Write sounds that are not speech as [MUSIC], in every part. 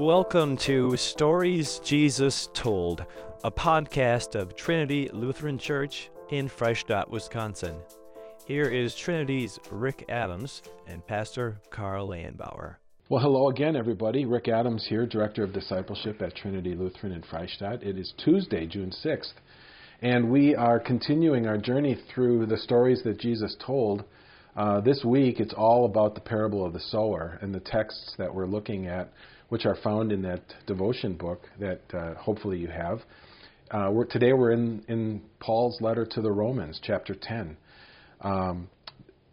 Welcome to Stories Jesus Told, a podcast of Trinity Lutheran Church in Freistadt, Wisconsin. Here is Trinity's Rick Adams and Pastor Carl Landbauer. Well, hello again, everybody. Rick Adams here, Director of Discipleship at Trinity Lutheran in Freistadt. It is Tuesday, June 6th, and we are continuing our journey through the stories that Jesus told. Uh, this week, it's all about the parable of the sower and the texts that we're looking at which are found in that devotion book that uh, hopefully you have. Uh, we're, today we're in, in Paul's letter to the Romans, chapter 10. Um,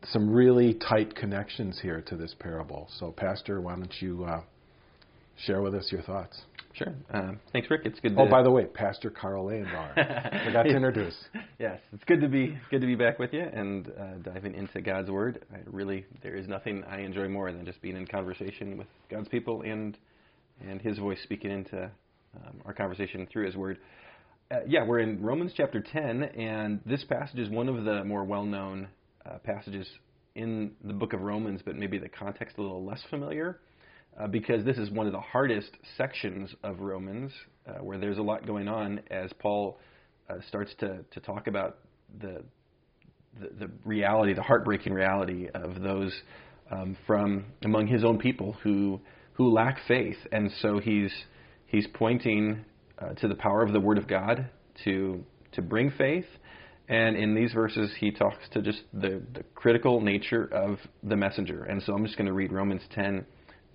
some really tight connections here to this parable. So, Pastor, why don't you uh, share with us your thoughts? Sure. Um, thanks, Rick. It's good. Oh, to... Oh, by the way, Pastor Carl Leyenbar. Forgot to introduce. Yes, it's good to be good to be back with you and uh, diving into God's Word. I really, there is nothing I enjoy more than just being in conversation with God's people and and His voice speaking into um, our conversation through His Word. Uh, yeah, we're in Romans chapter 10, and this passage is one of the more well-known uh, passages in the book of Romans, but maybe the context a little less familiar uh, because this is one of the hardest sections of Romans uh, where there's a lot going on as Paul uh, starts to, to talk about the, the, the, reality, the heartbreaking reality of those um, from among his own people who, who lack faith. And so he's, he's pointing uh, to the power of the Word of God to, to bring faith. And in these verses, he talks to just the, the critical nature of the messenger. And so I'm just going to read Romans 10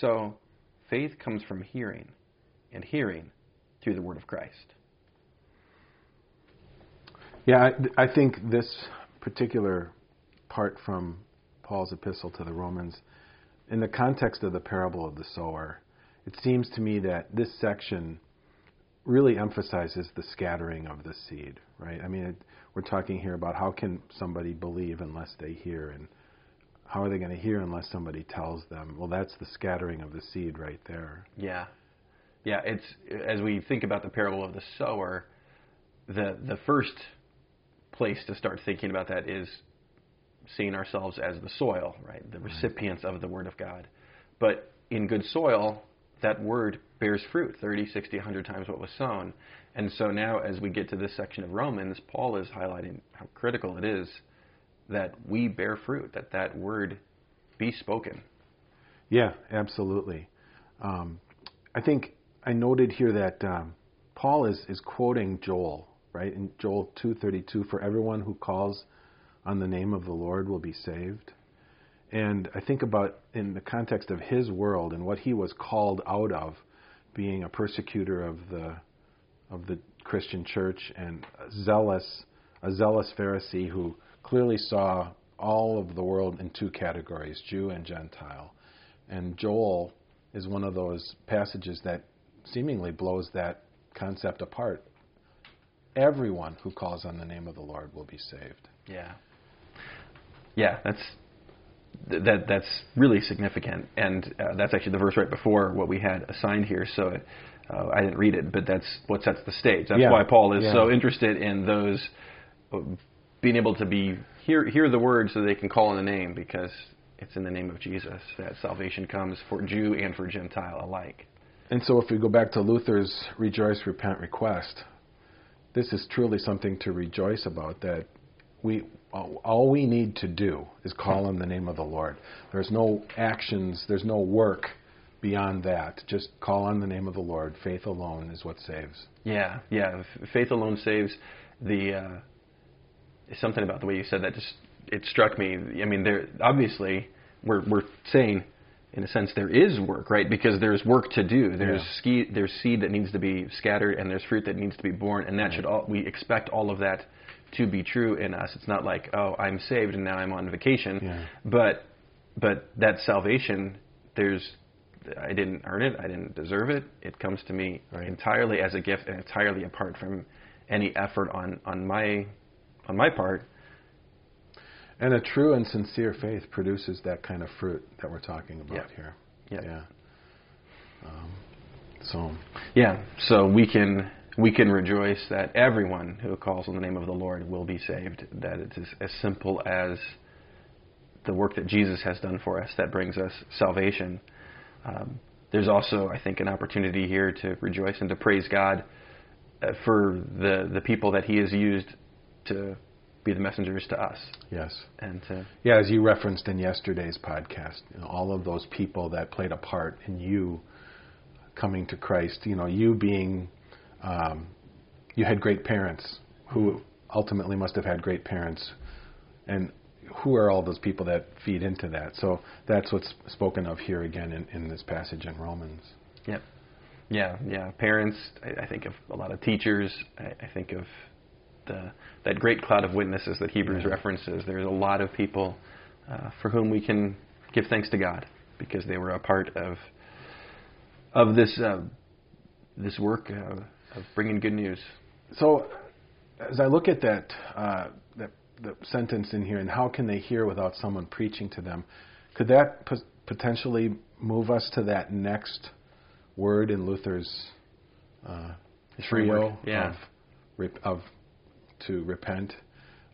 So, faith comes from hearing, and hearing through the word of Christ. Yeah, I, I think this particular part from Paul's epistle to the Romans, in the context of the parable of the sower, it seems to me that this section really emphasizes the scattering of the seed, right? I mean, it, we're talking here about how can somebody believe unless they hear, and how are they going to hear unless somebody tells them? Well, that's the scattering of the seed right there. Yeah, yeah. It's as we think about the parable of the sower, the the first place to start thinking about that is seeing ourselves as the soil, right? The recipients of the word of God. But in good soil, that word bears fruit 30, 60, 100 times what was sown. And so now, as we get to this section of Romans, Paul is highlighting how critical it is that we bear fruit, that that word be spoken. Yeah, absolutely. Um, I think I noted here that um, Paul is, is quoting Joel, right? In Joel 2:32, for everyone who calls on the name of the Lord will be saved. And I think about in the context of his world and what he was called out of, being a persecutor of the of the Christian church and a zealous a zealous Pharisee who clearly saw all of the world in two categories Jew and Gentile. And Joel is one of those passages that seemingly blows that concept apart. Everyone who calls on the name of the Lord will be saved. Yeah. Yeah, that's that that's really significant, and uh, that's actually the verse right before what we had assigned here. So uh, I didn't read it, but that's what sets the stage. That's yeah. why Paul is yeah. so interested in those being able to be hear hear the word so they can call on the name because it's in the name of Jesus that salvation comes for Jew and for Gentile alike. And so if we go back to Luther's rejoice, repent, request, this is truly something to rejoice about that we all we need to do is call on the name of the Lord. There's no actions, there's no work beyond that. Just call on the name of the Lord. Faith alone is what saves. Yeah, yeah. Faith alone saves. The uh, something about the way you said that just it struck me. I mean, there obviously we're we're saying in a sense there is work, right? Because there's work to do. There's yeah. ski, there's seed that needs to be scattered, and there's fruit that needs to be borne, and that right. should all we expect all of that to be true in us. It's not like oh I'm saved and now I'm on vacation, yeah. but but that salvation there's I didn't earn it. I didn't deserve it. It comes to me Right. entirely as a gift and entirely apart from any effort on on my on my part. And a true and sincere faith produces that kind of fruit that we're talking about Yeah. here. Yeah. Yeah. Um, so, Yeah. So we can we can rejoice that everyone who calls on the name of the Lord will be saved. That it's as, as simple as the work that Jesus has done for us that brings us salvation. Um, there's also, I think, an opportunity here to rejoice and to praise God uh, for the the people that He has used to be the messengers to us, yes. and to Yeah, as you referenced in yesterday's podcast, you know, all of those people that played a part in you coming to Christ, you know, you being, um, you had great parents who ultimately must have had great parents. And who are all those people that feed into that? So that's what's spoken of here again in, in this passage in Romans. Yep. Yeah, yeah. Parents. I, I think of a lot of teachers. I, I think of the that great cloud of witnesses that Hebrews references. There's a lot of people uh, for whom we can give thanks to God because they were a part of of this uh, this work uh, of bringing good news. So, as I look at that, uh, that the sentence in here, and how can they hear without someone preaching to them? Could that p- potentially move us to that next word in Luther's uh, trio yeah. of, of to repent?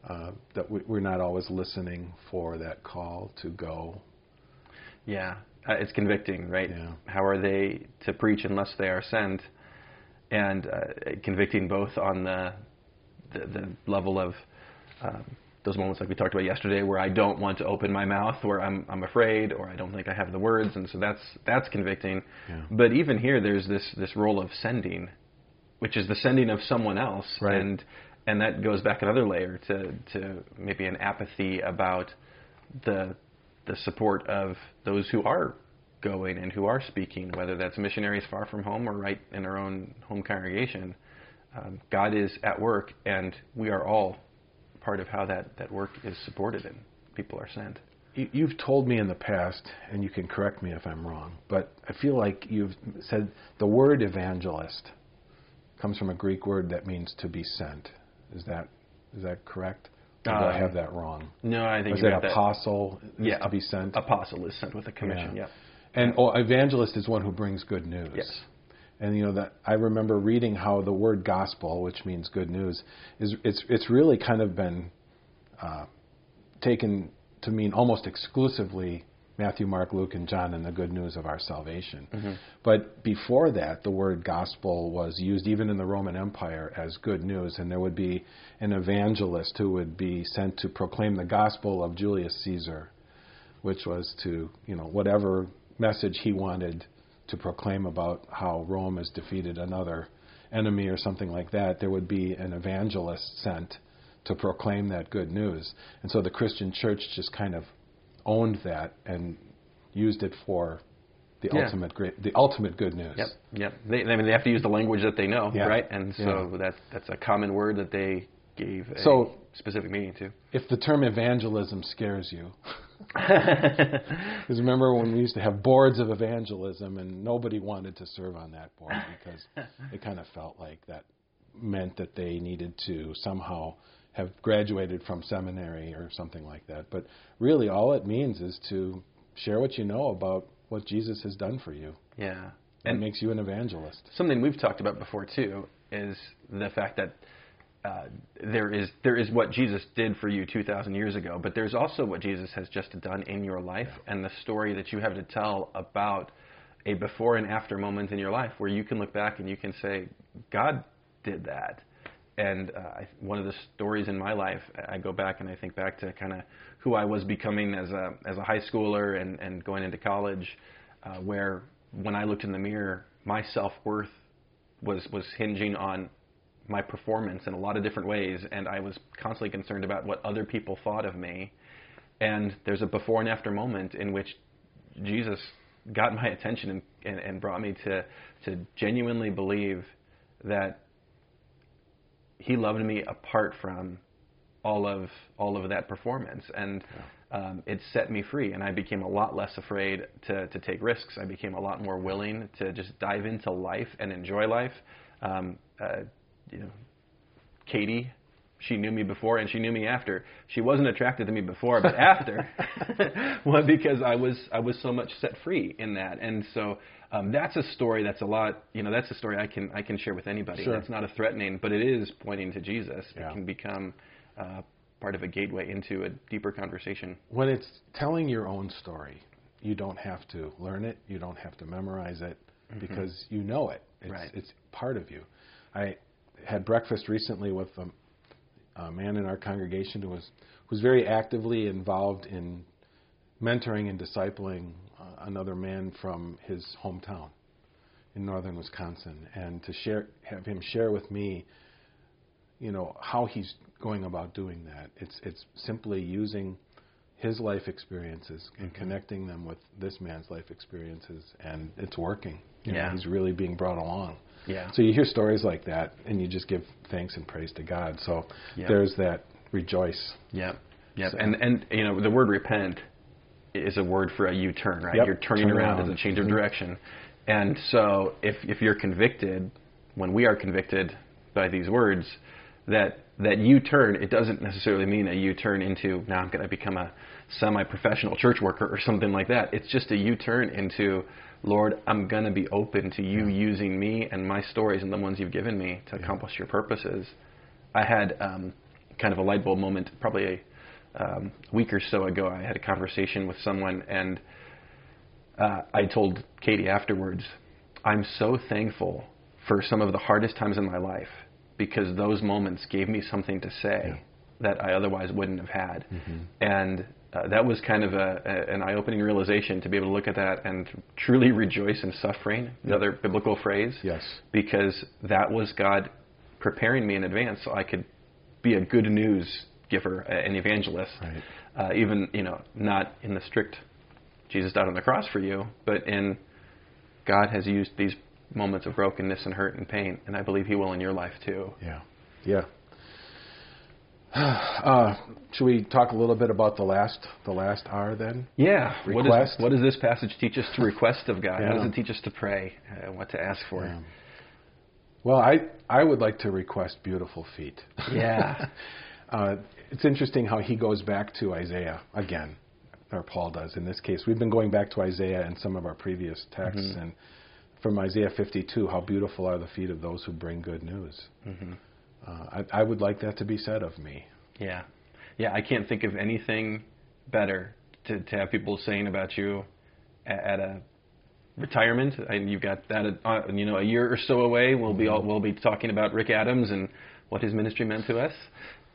Uh, that we, we're not always listening for that call to go. Yeah, uh, it's convicting, right? Yeah. How are they to preach unless they are sent? And uh, convicting both on the the, the level of um, those moments like we talked about yesterday, where I don't want to open my mouth, where I'm I'm afraid, or I don't think I have the words, and so that's that's convicting. Yeah. But even here, there's this this role of sending, which is the sending of someone else, Right. and and that goes back another layer to to maybe an apathy about the the support of those who are going and who are speaking, whether that's missionaries far from home or right in our own home congregation. Um, God is at work, and we are all part of how that, that work is supported and people are sent. You- You've told me in the past, and you can correct me if I'm wrong, but I feel like you've said the word evangelist comes from a Greek word that means to be sent. Is that is that correct? Or do I Um, have that wrong? No, I think Was you that. apostle is Yeah, to be sent? Apostle is sent with a commission. Yeah. Yeah. and oh, evangelist is one who brings good news. Yes. And you know that I remember reading how the word gospel, which means good news, is it's it's really kind of been uh, taken to mean almost exclusively Matthew, Mark, Luke, and John and the good news of our salvation. Mm-hmm. But before that, the word gospel was used even in the Roman Empire as good news, and there would be an evangelist who would be sent to proclaim the gospel of Julius Caesar, which was to, you know, whatever message he wanted to proclaim about how Rome has defeated another enemy or something like that, there would be an evangelist sent to proclaim that good news. And so the Christian church just kind of owned that and used it for the Yeah. ultimate great, the ultimate good news. Yep. Yep. They, I mean, they have to use the language that they know, Yeah. right? And so Yeah. that that's a common word that they gave a So- specific meaning to. If the term evangelism scares you, [LAUGHS] because remember when we used to have boards of evangelism and nobody wanted to serve on that board because [LAUGHS] it kind of felt like that meant that they needed to somehow have graduated from seminary or something like that. But really, all it means is to share what you know about what Jesus has done for you. yeah. That And makes you an evangelist. something we've talked about before too is the fact that uh, there is there is what Jesus did for you 2,000 years ago, but there's also what Jesus has just done in your life and the story that you have to tell about a before and after moment in your life where you can look back and you can say, God did that. And uh, one of the stories in my life, I go back and I think back to kind of who I was becoming as a as a high schooler and, and going into college, uh, where when I looked in the mirror, my self worth was was hinging on my performance in a lot of different ways, and I was constantly concerned about what other people thought of me. And there's a before and after moment in which Jesus got my attention and, and, and brought me to to genuinely believe that He loved me apart from all of all of that performance. And um, it set me free, and I became a lot less afraid to, to take risks. I became a lot more willing to just dive into life and enjoy life. Um, uh, you know, Katie, she knew me before and she knew me after. She wasn't attracted to me before, but after, [LAUGHS] [LAUGHS] well, because I was I was so much set free in that, and so um, that's a story that's a lot. You know, that's a story I can I can share with anybody. Sure. That's not a threatening, but it is pointing to Jesus. Yeah. It can become uh, part of a gateway into a deeper conversation. When it's telling your own story, you don't have to learn it, you don't have to memorize it because you know it. It's, Mm-hmm. Right. it's part of you. I had breakfast recently with a, a man in our congregation who was who's very actively involved in mentoring and discipling another man from his hometown in northern Wisconsin, and to share have him share with me, you know, how he's going about doing that. It's it's simply using his life experiences and Mm-hmm. connecting them with this man's life experiences, and it's working. You know, Yeah. he's really being brought along. Yeah. So you hear stories like that, and you just give thanks and praise to God. So Yeah. there's that rejoice. Yep. Yep. So- And and you know the word repent is a word for a U-turn, right? Yep. You're turning Turn around, around. as a change of Mhm. direction. And so if if you're convicted, when we are convicted by these words, that that U-turn, it doesn't necessarily mean a U-turn into now I'm going to become a semi-professional church worker or something like that. It's just a U-turn into Lord, I'm going to be open to you using me and my stories and the ones you've given me to accomplish your purposes. I had um, kind of a light bulb moment, probably a um, week or so ago. I had a conversation with someone, and uh, I told Katie afterwards, I'm so thankful for some of the hardest times in my life because those moments gave me something to say that I otherwise wouldn't have had. And uh, that was kind of a, a, an eye-opening realization to be able to look at that and truly rejoice in suffering. Another biblical phrase Yes. because that was God preparing me in advance so I could be a good news giver, a- an evangelist. Right. Uh, even you know, not in the strict Jesus died on the cross for you, but in God has used these moments of brokenness and hurt and pain, and I believe He will in your life too. Yeah. Yeah. [SIGHS] Uh, should we talk a little bit about the last the last R then? Yeah. What, Request. is, what does this passage teach us to request of God? How Yeah. does it teach us to pray? Uh, what to ask for? Um, well, I I would like to request beautiful feet. Yeah. [LAUGHS] uh, it's interesting how he goes back to Isaiah again, or Paul does in this case. We've been going back to Isaiah in some of our previous texts, Mhm. and from Isaiah 52, how beautiful are the feet of those who bring good news. hmm Uh, I, I would like that to be said of me. Yeah, yeah. I can't think of anything better to, to have people saying about you at, at a retirement. And you've got that, uh, you know, a year or so away. We'll be all, we'll be talking about Rick Adams and what his ministry meant to us,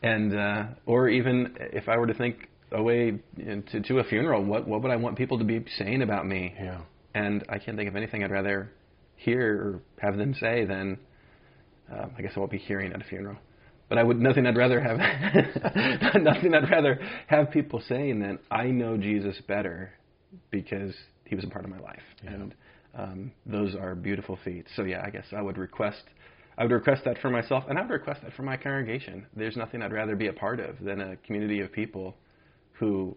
and uh, or even if I were to think away to, to a funeral, what what would I want people to be saying about me? Yeah. And I can't think of anything I'd rather hear or have them say than um, I guess I won't be hearing at a funeral. But I would nothing I'd rather have [LAUGHS] nothing I'd rather have people saying than I know Jesus better because he was a part of my life. Yeah. And um, those are beautiful feet. So yeah, I guess I would request I would request that for myself and I would request that for my congregation. There's nothing I'd rather be a part of than a community of people who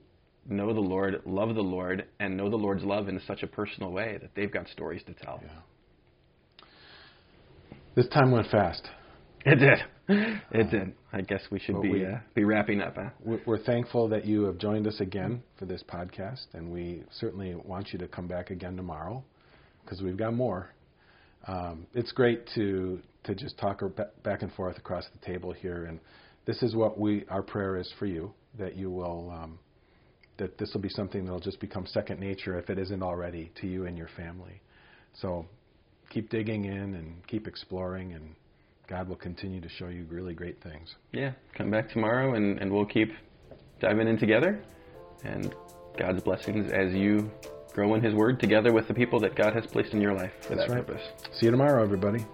know the Lord, love the Lord, and know the Lord's love in such a personal way that they've got stories to tell. Yeah. This time went fast. It did. It did. I guess we should be we- uh, be wrapping up. Huh? We're thankful that you have joined us again for this podcast, and we certainly want you to come back again tomorrow because we've got more. Um, it's great to to just talk back and forth across the table here, and this is what we our prayer is for you that you will um, that this will be something that'll just become second nature if it isn't already to you and your family. So keep digging in and keep exploring, and God will continue to show you really great things. Yeah, come back tomorrow and, and we'll keep diving in together. And God's blessings as you grow in His Word together with the people that God has placed in your life for That's that right. purpose. See you tomorrow, everybody.